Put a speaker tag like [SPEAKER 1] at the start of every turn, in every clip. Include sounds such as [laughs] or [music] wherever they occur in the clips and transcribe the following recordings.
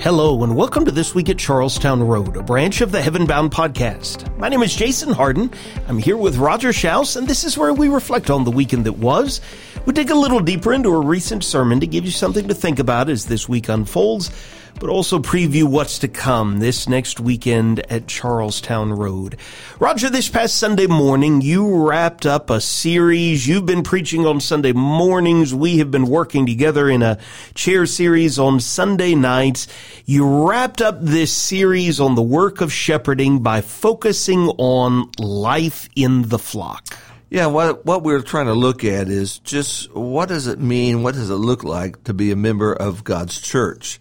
[SPEAKER 1] Hello, and welcome to This Week at Charlestown Road, a branch of the Heaven Bound podcast. My name is Jason Hardin. I'm here with Roger Shouse, and this is where we reflect on the weekend that was. We dig a little deeper into a recent sermon to give you something to think about as this week unfolds but also preview what's to come this next weekend at Charlestown Road. Roger, this past Sunday morning, you wrapped up a series. You've been preaching on Sunday mornings. We have been working together in a chair series on Sunday nights. You wrapped up this series on the work of shepherding by focusing on life in the flock.
[SPEAKER 2] Yeah, what what we're trying to look at is just what does it mean? What does it look like to be a member of God's church?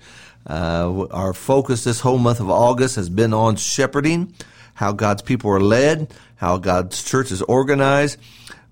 [SPEAKER 2] Uh, our focus this whole month of August has been on shepherding, how God's people are led, how God's church is organized.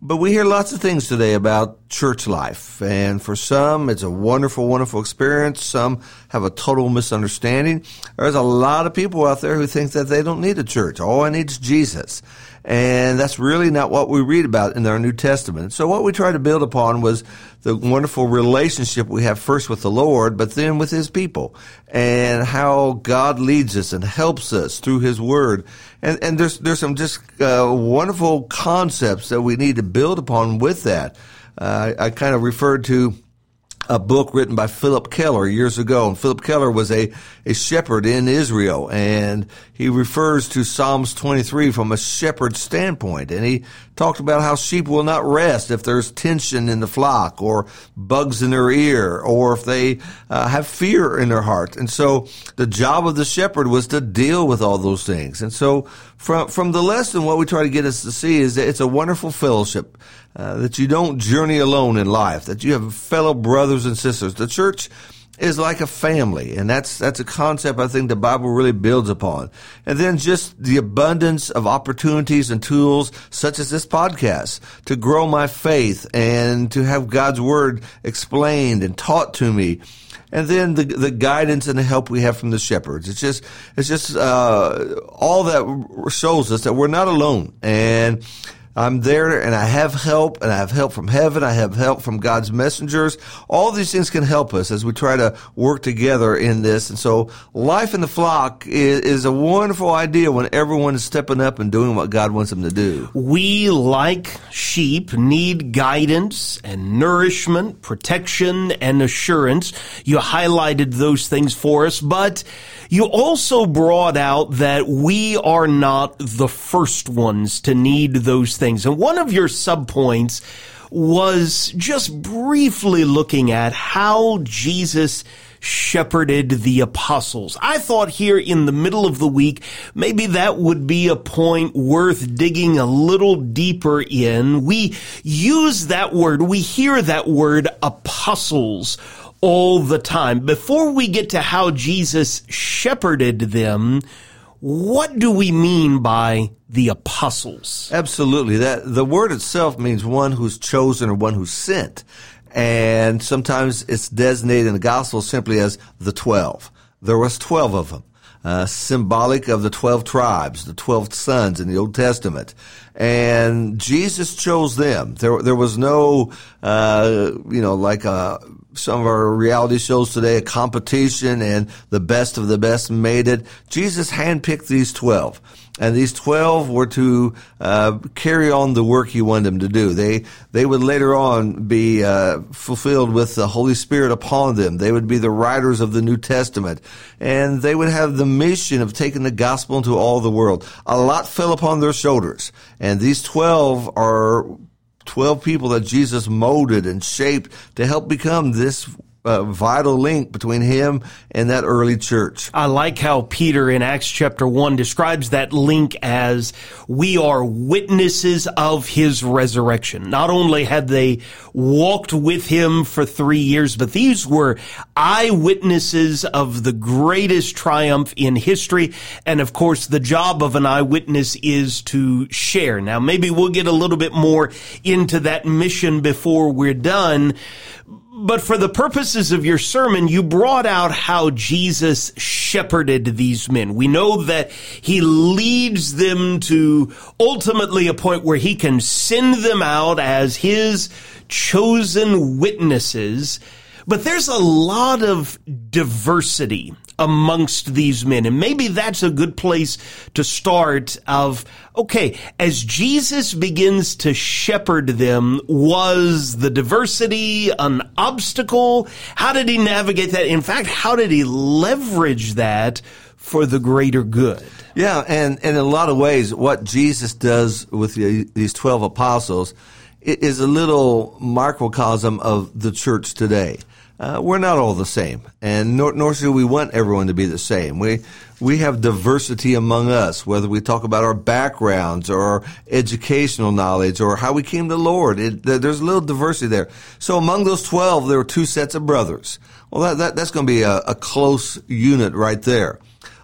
[SPEAKER 2] But we hear lots of things today about church life. And for some, it's a wonderful, wonderful experience. Some have a total misunderstanding. There's a lot of people out there who think that they don't need a church. All I need is Jesus. And that's really not what we read about in our New Testament. So what we try to build upon was the wonderful relationship we have first with the Lord, but then with His people and how God leads us and helps us through His Word. And, and there's, there's some just uh, wonderful concepts that we need to build upon with that. Uh, I, I kind of referred to a book written by Phillip Keller years ago. And Phillip Keller was a, a shepherd in Israel. And he refers to Psalms 23 from a shepherd standpoint. And he talked about how sheep will not rest if there's tension in the flock or bugs in their ear or if they uh, have fear in their heart. And so the job of the shepherd was to deal with all those things. And so from, from the lesson, what we try to get us to see is that it's a wonderful fellowship. Uh, that you don't journey alone in life, that you have fellow brothers and sisters. The church is like a family, and that's that's a concept I think the Bible really builds upon. And then just the abundance of opportunities and tools, such as this podcast, to grow my faith and to have God's word explained and taught to me. And then the the guidance and the help we have from the shepherds. It's just it's just uh, all that shows us that we're not alone. And I'm there and I have help and I have help from heaven. I have help from God's messengers. All these things can help us as we try to work together in this. And so life in the flock is, is, a wonderful idea when everyone is stepping up and doing what God wants them to do.
[SPEAKER 1] We, like sheep, need guidance and nourishment, protection and assurance. You highlighted those things for us, but you also brought out that we are not the first ones to need those things. And one of your subpoints was just briefly looking at how Jesus shepherded the apostles. I thought here in the middle of the week, maybe that would be a point worth digging a little deeper in. We use that word, we hear that word apostles all the time. Before we get to how Jesus shepherded them, what do we mean by the apostles?
[SPEAKER 2] Absolutely. That the word itself means one who's chosen or one who's sent. And sometimes it's designated in the gospel simply as the 12. There was 12 of them. Uh, symbolic of the 12 tribes, the 12 sons in the Old Testament. And Jesus chose them. There, there was no, uh, you know, like a some of our reality shows today, a competition and the best of the best made it. Jesus handpicked these 12. And these 12 were to uh, carry on the work he wanted them to do. They, they would later on be uh, fulfilled with the Holy Spirit upon them. They would be the writers of the New Testament. And they would have the mission of taking the gospel into all the world. A lot fell upon their shoulders. And these 12 are 12 people that Jesus molded and shaped to help become this uh, vital link between him and that early church.
[SPEAKER 1] I like how Peter in Acts chapter 1 describes that link as we are witnesses of his resurrection. Not only had they walked with him for three years, but these were eyewitnesses of the greatest triumph in history. And of course, the job of an eyewitness is to share. Now, maybe we'll get a little bit more into that mission before we're done. But for the purposes of your sermon, you brought out how Jesus shepherded these men. We know that he leads them to ultimately a point where he can send them out as his chosen witnesses. But there's a lot of diversity amongst these men. And maybe that's a good place to start of, okay, as Jesus begins to shepherd them, was the diversity an obstacle? How did he navigate that? In fact, how did he leverage that for the greater good?
[SPEAKER 2] Yeah, and, and in a lot of ways, what Jesus does with the, these 12 apostles is a little microcosm of the church today uh, we're not all the same, and nor, nor should we want everyone to be the same. We we have diversity among us, whether we talk about our backgrounds or our educational knowledge or how we came to the Lord. It, there's a little diversity there. So among those twelve, there were two sets of brothers. Well, that, that that's going to be a, a close unit right there.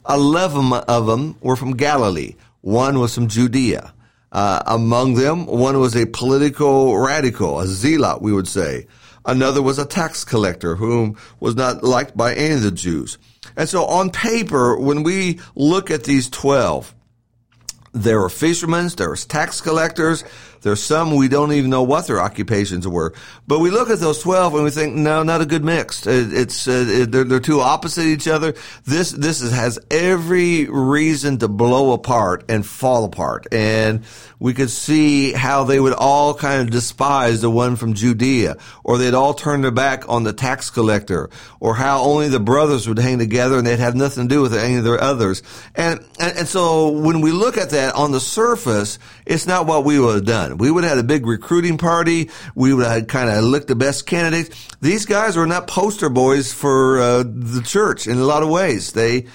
[SPEAKER 2] Eleven of them were from Galilee. One was from Judea. Uh, among them, one was a political radical, a zealot, we would say. Another was a tax collector whom was not liked by any of the Jews. And so on paper, when we look at these 12, there are fishermen, there there's tax collectors, there's some we don't even know what their occupations were. But we look at those 12 and we think, no, not a good mix. It's, uh, they're, they're too opposite each other. This, this is, has every reason to blow apart and fall apart. And we could see how they would all kind of despise the one from Judea, or they'd all turn their back on the tax collector, or how only the brothers would hang together and they'd have nothing to do with any of their others. And, and, and so when we look at that on the surface, it's not what we would have done done. We would have had a big recruiting party. We would have kind of looked the best candidates. These guys were not poster boys for uh, the church in a lot of ways. They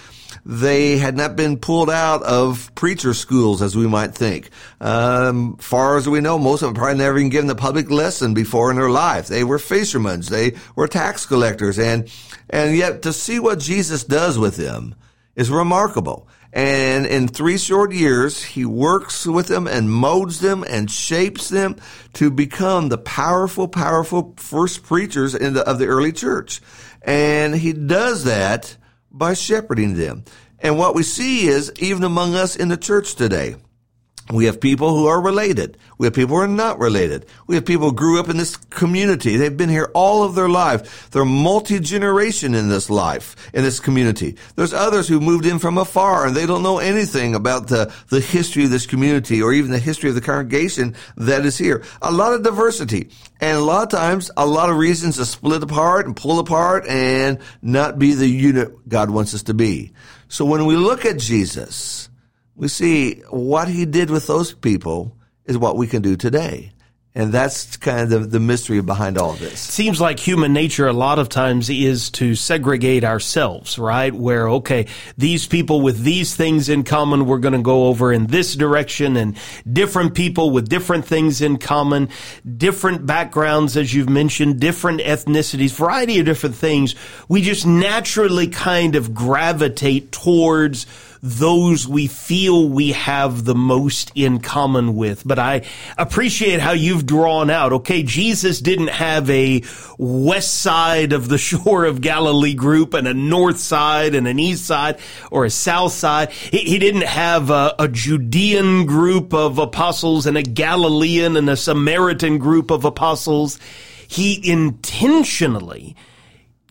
[SPEAKER 2] they had not been pulled out of preacher schools as we might think. Um, far as we know, most of them probably never even given a public lesson before in their life. They were fishermen. They were tax collectors. And, and yet to see what Jesus does with them is remarkable. And in three short years, he works with them and molds them and shapes them to become the powerful, powerful first preachers the, of the early church. And he does that by shepherding them. And what we see is even among us in the church today, we have people who are related. We have people who are not related. We have people who grew up in this community. They've been here all of their life. They're multi-generation in this life, in this community. There's others who moved in from afar and they don't know anything about the, the history of this community or even the history of the congregation that is here. A lot of diversity. And a lot of times, a lot of reasons to split apart and pull apart and not be the unit God wants us to be. So when we look at Jesus, we see what he did with those people is what we can do today. And that's kind of the, mystery behind all this.
[SPEAKER 1] Seems like human nature a lot of times is to segregate ourselves, right? Where, okay, these people with these things in common, we're going to go over in this direction and different people with different things in common, different backgrounds, as you've mentioned, different ethnicities, variety of different things. We just naturally kind of gravitate towards those we feel we have the most in common with. But I appreciate how you've drawn out. Okay, Jesus didn't have a west side of the [laughs] shore of Galilee group and a north side and an east side or a south side. He, he didn't have a, a Judean group of apostles and a Galilean and a Samaritan group of apostles. He intentionally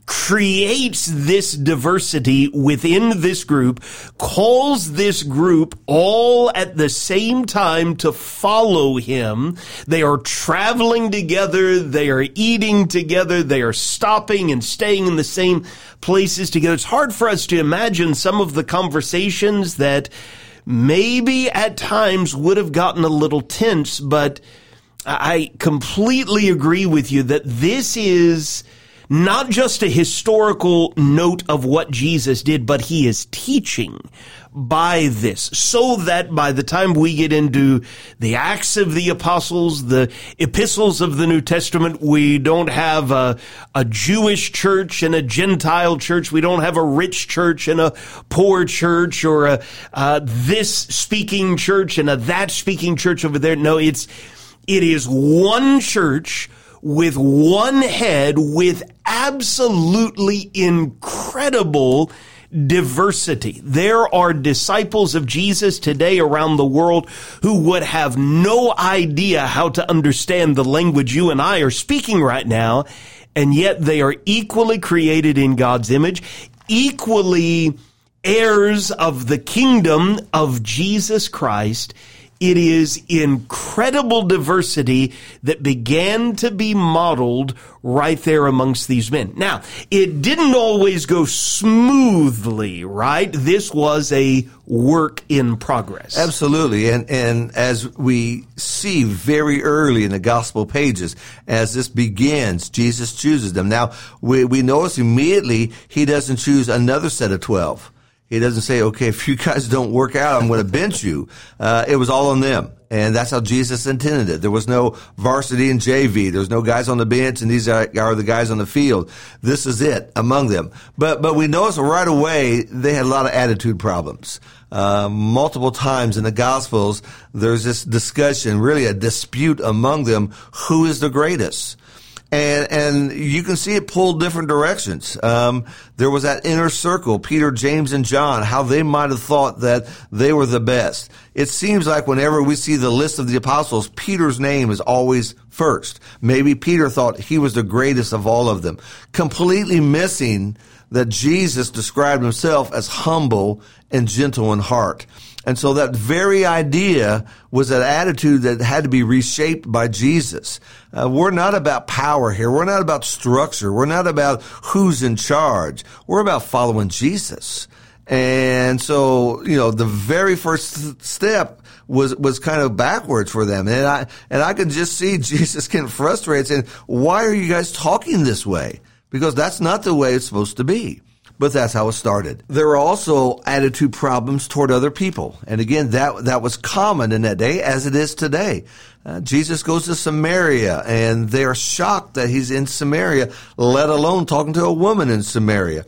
[SPEAKER 1] creates this diversity within this group, calls this group all at the same time to follow him. They are traveling together. They are eating together. They are stopping and staying in the same places together. It's hard for us to imagine some of the conversations that maybe at times would have gotten a little tense, but I completely agree with you that this is not just a historical note of what Jesus did, but he is teaching by this so that by the time we get into the Acts of the Apostles, the epistles of the New Testament, we don't have a, a Jewish church and a Gentile church. We don't have a rich church and a poor church or a, uh, this speaking church and a that speaking church over there. No, it's, it is one church with one head with absolutely incredible diversity. There are disciples of Jesus today around the world who would have no idea how to understand the language you and I are speaking right now. and yet they are equally created in God's image, equally heirs of the kingdom of Jesus Christ. It is incredible diversity that began to be modeled right there amongst these men. Now, it didn't always go smoothly, right? This was a work in progress.
[SPEAKER 2] Absolutely. And, and as we see very early in the gospel pages, as this begins, Jesus chooses them. Now, we, we notice immediately he doesn't choose another set of 12. He doesn't say, okay, if you guys don't work out, I'm going to bench you. Uh, it was all on them. And that's how Jesus intended it. There was no varsity and JV. There's no guys on the bench and these are, are, the guys on the field. This is it among them. But, but we notice right away they had a lot of attitude problems. Uh, multiple times in the Gospels, there's this discussion, really a dispute among them. Who is the greatest? And and you can see it pulled different directions. Um, there was that inner circle, Peter, James, and John, how they might have thought that they were the best. It seems like whenever we see the list of the apostles, Peter's name is always first. Maybe Peter thought he was the greatest of all of them, completely missing that Jesus described himself as humble and gentle in heart. And so that very idea was an attitude that had to be reshaped by Jesus. Uh, we're not about power here. We're not about structure. We're not about who's in charge. We're about following Jesus. And so, you know, the very first step was was kind of backwards for them. And I and I could just see [laughs] Jesus getting frustrated saying, "Why are you guys talking this way?" Because that's not the way it's supposed to be but that's how it started. There were also attitude problems toward other people. And again, that, that was common in that day as it is today. Uh, Jesus goes to Samaria and they're shocked that he's in Samaria, let alone talking to a woman in Samaria.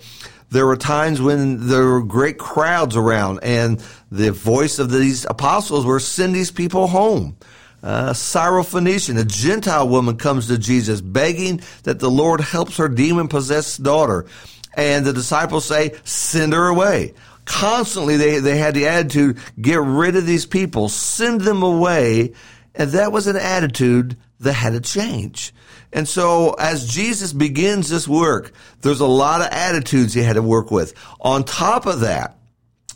[SPEAKER 2] There were times when there were great crowds around and the voice of these apostles were send these people home. Uh, Syrophoenician, a Gentile woman comes to Jesus begging that the Lord helps her demon possessed daughter and the disciples say, send her away. Constantly they, they had the attitude, get rid of these people, send them away. And that was an attitude that had to change. And so as Jesus begins this work, there's a lot of attitudes he had to work with. On top of that,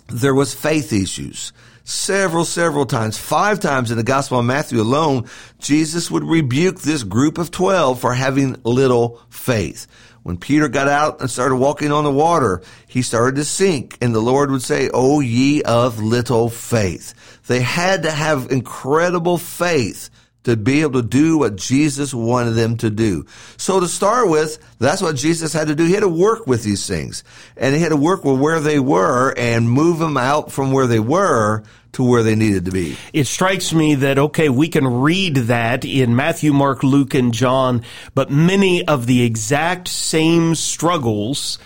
[SPEAKER 2] there was faith issues. Several, several times, five times in the Gospel of Matthew alone, Jesus would rebuke this group of 12 for having little faith. When Peter got out and started walking on the water, he started to sink, and the Lord would say, O ye of little faith. They had to have incredible faith to be able to do what Jesus wanted them to do. So to start with, that's what Jesus had to do. He had to work with these things. And he had to work with where they were and move them out from where they were to where they needed to be.
[SPEAKER 1] It strikes me that, okay, we can read that in Matthew, Mark, Luke, and John, but many of the exact same struggles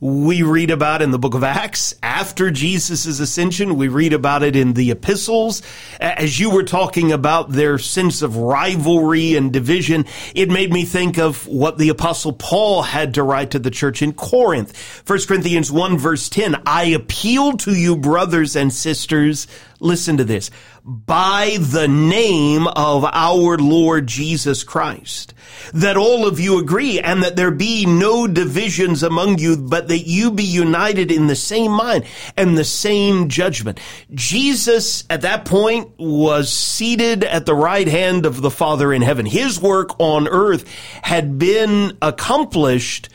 [SPEAKER 1] we read about in the book of Acts after Jesus' ascension. We read about it in the epistles. As you were talking about their sense of rivalry and division, it made me think of what the apostle Paul had to write to the church in Corinth. 1 Corinthians 1 verse 10, I appeal to you brothers and sisters listen to this, by the name of our Lord Jesus Christ, that all of you agree and that there be no divisions among you, but that you be united in the same mind and the same judgment. Jesus at that point was seated at the right hand of the Father in heaven. His work on earth had been accomplished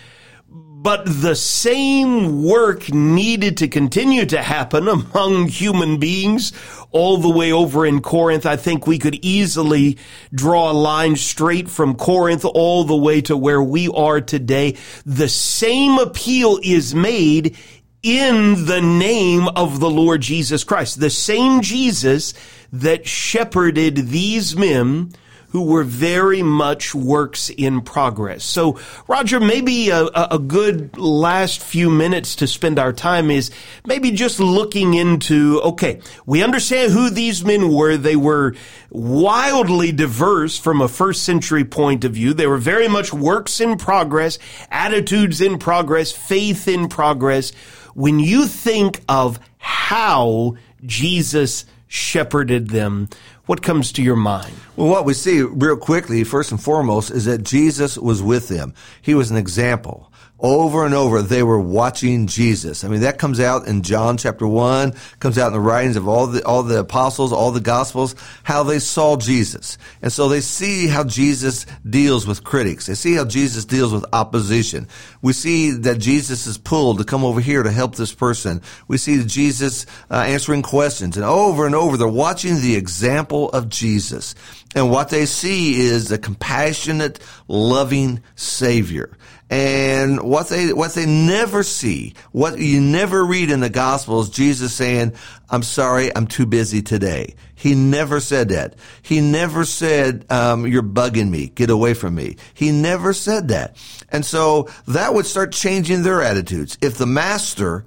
[SPEAKER 1] but the same work needed to continue to happen among human beings all the way over in Corinth. I think we could easily draw a line straight from Corinth all the way to where we are today. The same appeal is made in the name of the Lord Jesus Christ. The same Jesus that shepherded these men who were very much works in progress. So, Roger, maybe a, a good last few minutes to spend our time is maybe just looking into, okay, we understand who these men were. They were wildly diverse from a first century point of view. They were very much works in progress, attitudes in progress, faith in progress. When you think of how Jesus shepherded them, what comes to your mind?
[SPEAKER 2] Well, what we see real quickly, first and foremost, is that Jesus was with them. He was an example over and over they were watching Jesus. I mean, that comes out in John chapter 1, comes out in the writings of all the, all the apostles, all the gospels, how they saw Jesus. And so they see how Jesus deals with critics. They see how Jesus deals with opposition. We see that Jesus is pulled to come over here to help this person. We see Jesus uh, answering questions and over and over they're watching the example of Jesus. And what they see is a compassionate, loving Savior. And what they, what they never see, what you never read in the Gospels, Jesus saying, I'm sorry, I'm too busy today. He never said that. He never said, um, you're bugging me. Get away from me. He never said that. And so that would start changing their attitudes. If the master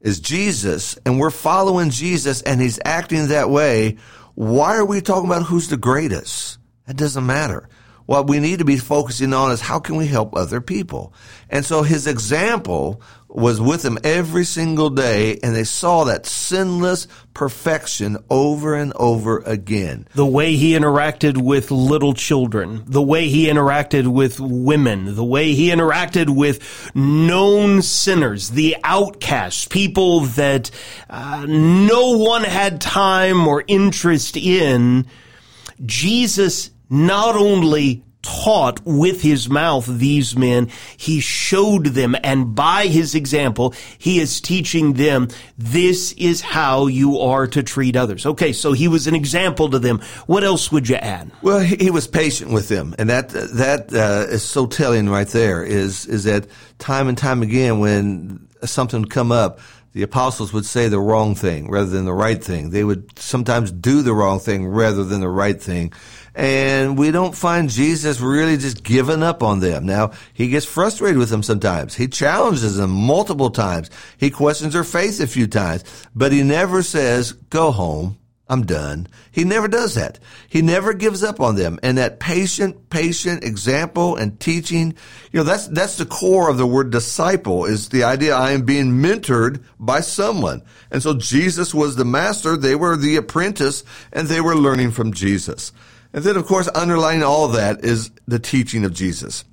[SPEAKER 2] is Jesus and we're following Jesus and he's acting that way, why are we talking about who's the greatest? It doesn't matter. What we need to be focusing on is how can we help other people? And so his example was with them every single day and they saw that sinless perfection over and over again.
[SPEAKER 1] The way he interacted with little children, the way he interacted with women, the way he interacted with known sinners, the outcasts, people that uh, no one had time or interest in. Jesus not only taught with his mouth these men, he showed them, and by his example, he is teaching them this is how you are to treat others. Okay, so he was an example to them. What else would you add?
[SPEAKER 2] Well, he, was patient with them, and that that uh, is so telling right there. Is is that time and time again when something would come up the apostles would say the wrong thing rather than the right thing. They would sometimes do the wrong thing rather than the right thing. And we don't find Jesus really just giving up on them. Now, he gets frustrated with them sometimes. He challenges them multiple times. He questions their faith a few times, but he never says, go home. I'm done. He never does that. He never gives up on them. And that patient, patient example and teaching, you know, that's, that's the core of the word disciple is the idea I am being mentored by someone. And so Jesus was the master. They were the apprentice and they were learning from Jesus. And then, of course, underlying all that is the teaching of Jesus.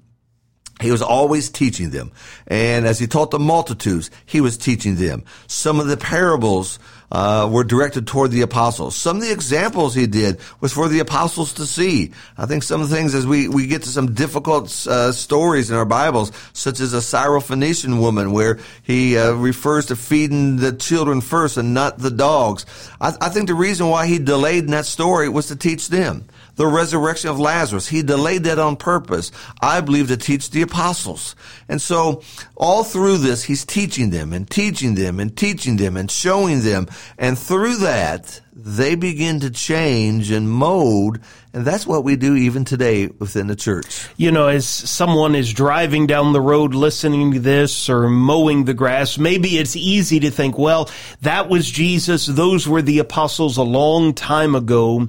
[SPEAKER 2] He was always teaching them. And as he taught the multitudes, he was teaching them. Some of the parables uh, were directed toward the apostles. Some of the examples he did was for the apostles to see. I think some of the things as we, we get to some difficult uh, stories in our Bibles, such as a Syrophoenician woman where he uh, refers to feeding the children first and not the dogs. I, I think the reason why he delayed in that story was to teach them the resurrection of Lazarus. He delayed that on purpose, I believe, to teach the apostles. And so all through this, he's teaching them and teaching them and teaching them and showing them. And through that, they begin to change and mold. And that's what we do even today within the church.
[SPEAKER 1] You know, as someone is driving down the road listening to this or mowing the grass, maybe it's easy to think, well, that was Jesus. Those were the apostles a long time ago.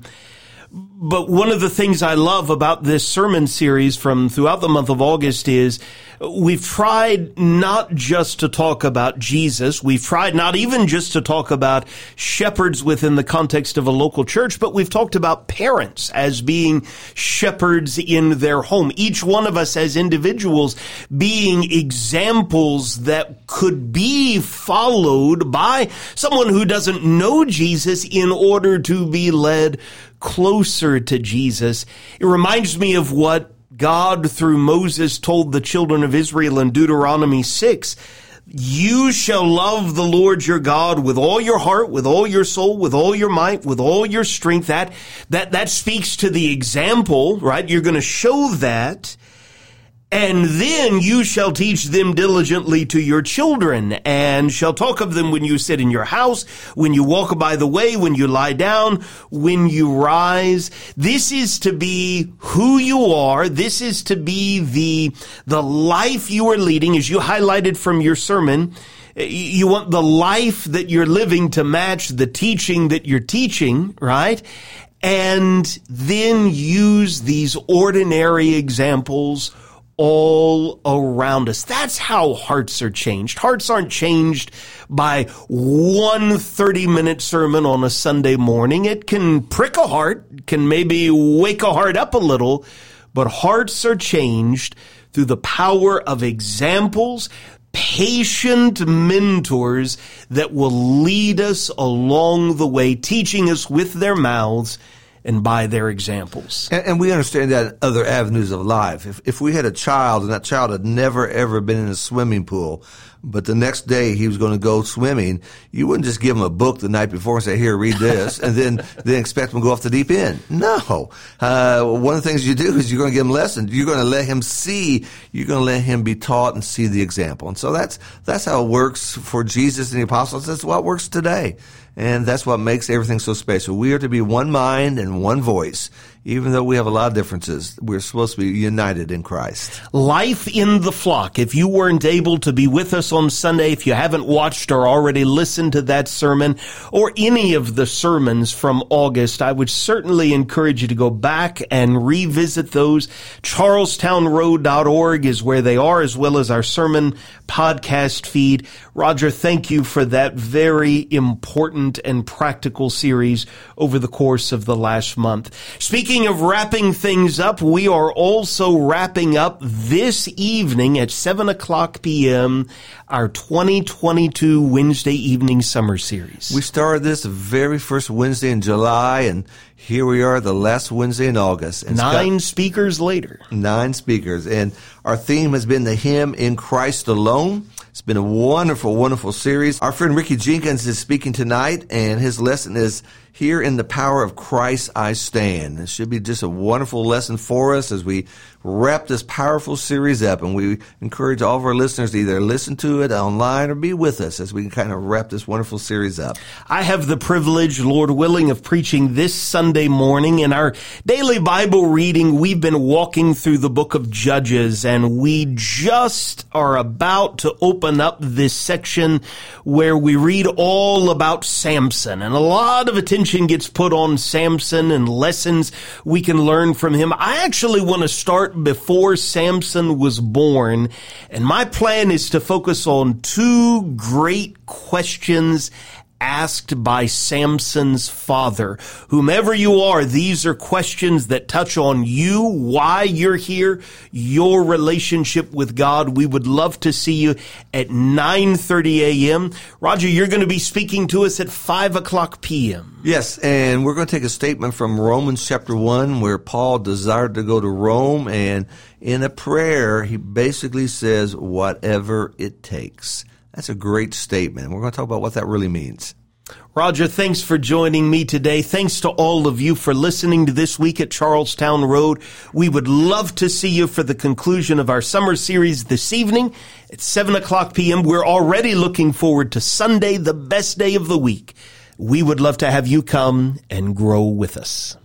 [SPEAKER 1] But one of the things I love about this sermon series from throughout the month of August is we've tried not just to talk about Jesus. We've tried not even just to talk about shepherds within the context of a local church, but we've talked about parents as being shepherds in their home. Each one of us as individuals being examples that could be followed by someone who doesn't know Jesus in order to be led closer to Jesus. It reminds me of what God through Moses told the children of Israel in Deuteronomy 6. You shall love the Lord your God with all your heart, with all your soul, with all your might, with all your strength. That, that, that speaks to the example, right? You're going to show that. And then you shall teach them diligently to your children, and shall talk of them when you sit in your house, when you walk by the way, when you lie down, when you rise. This is to be who you are. This is to be the, the life you are leading, as you highlighted from your sermon. Eh, you want the life that you're living to match the teaching that you're teaching, right? And then use these ordinary examples all around us. That's how hearts are changed. Hearts aren't changed by one 30 minute sermon on a Sunday morning. It can prick a heart, can maybe wake a heart up a little, but hearts are changed through the power of examples, patient mentors that will lead us along the way, teaching us with their mouths and by their examples.
[SPEAKER 2] And, and, we understand that in other avenues of life. If, if we had a child and that child had never ever been in a swimming pool, but the next day he was going to go swimming, you wouldn't just give him a book the night before and say, here, read this, and then, [laughs] then expect him to go off the deep end. No. Uh, one of the things you do is you're going to give him lessons. You're going to let him see, you're going to let him be taught and see the example. And so that's, that's how it works for Jesus and the apostles. That's what works today. And that's what makes everything so special. We are to be one mind and one voice. Even though we have a lot of differences, we're supposed to be united in Christ.
[SPEAKER 1] Life in the flock. If you weren't able to be with us on Sunday, if you haven't watched or already listened to that sermon or any of the sermons from August, I would certainly encourage you to go back and revisit those. CharlestownRoad.org is where they are, as well as our sermon podcast feed. Roger, thank you for that very important and practical series over the course of the last month. Speaking of wrapping things up, we are also wrapping up this evening at 7 o'clock p.m. our 2022 Wednesday evening summer series.
[SPEAKER 2] We started this very first Wednesday in July and here we are the last Wednesday in August.
[SPEAKER 1] And nine speakers later.
[SPEAKER 2] Nine speakers. And our theme has been the hymn in Christ alone. It's been a wonderful, wonderful series. Our friend Ricky Jenkins is speaking tonight, and his lesson is Here in the Power of Christ I Stand. This should be just a wonderful lesson for us as we wrap this powerful series up. And we encourage all of our listeners to either listen to it online or be with us as we kind of wrap this wonderful series up.
[SPEAKER 1] I have the privilege, Lord willing, of preaching this Sunday morning. In our daily Bible reading, we've been walking through the book of Judges, and we just are about to open up this section where we read all about Samson. And a lot of attention gets put on Samson and lessons we can learn from him. I actually want to start before Samson was born. And my plan is to focus on two great questions asked by Samson's father. Whomever you are, these are questions that touch on you, why you're here, your relationship with God. We would love to see you at 9.30 a.m. Roger, you're going to be speaking to us at 5 o'clock p.m.
[SPEAKER 2] Yes, and we're going to take a statement from Romans chapter 1 where Paul desired to go to Rome and in a prayer, he basically says, whatever it takes. That's a great statement. We're going to talk about what that really means.
[SPEAKER 1] Roger, thanks for joining me today. Thanks to all of you for listening to this week at Charlestown Road. We would love to see you for the conclusion of our summer series this evening at 7 o'clock p.m. We're already looking forward to Sunday, the best day of the week. We would love to have you come and grow with us.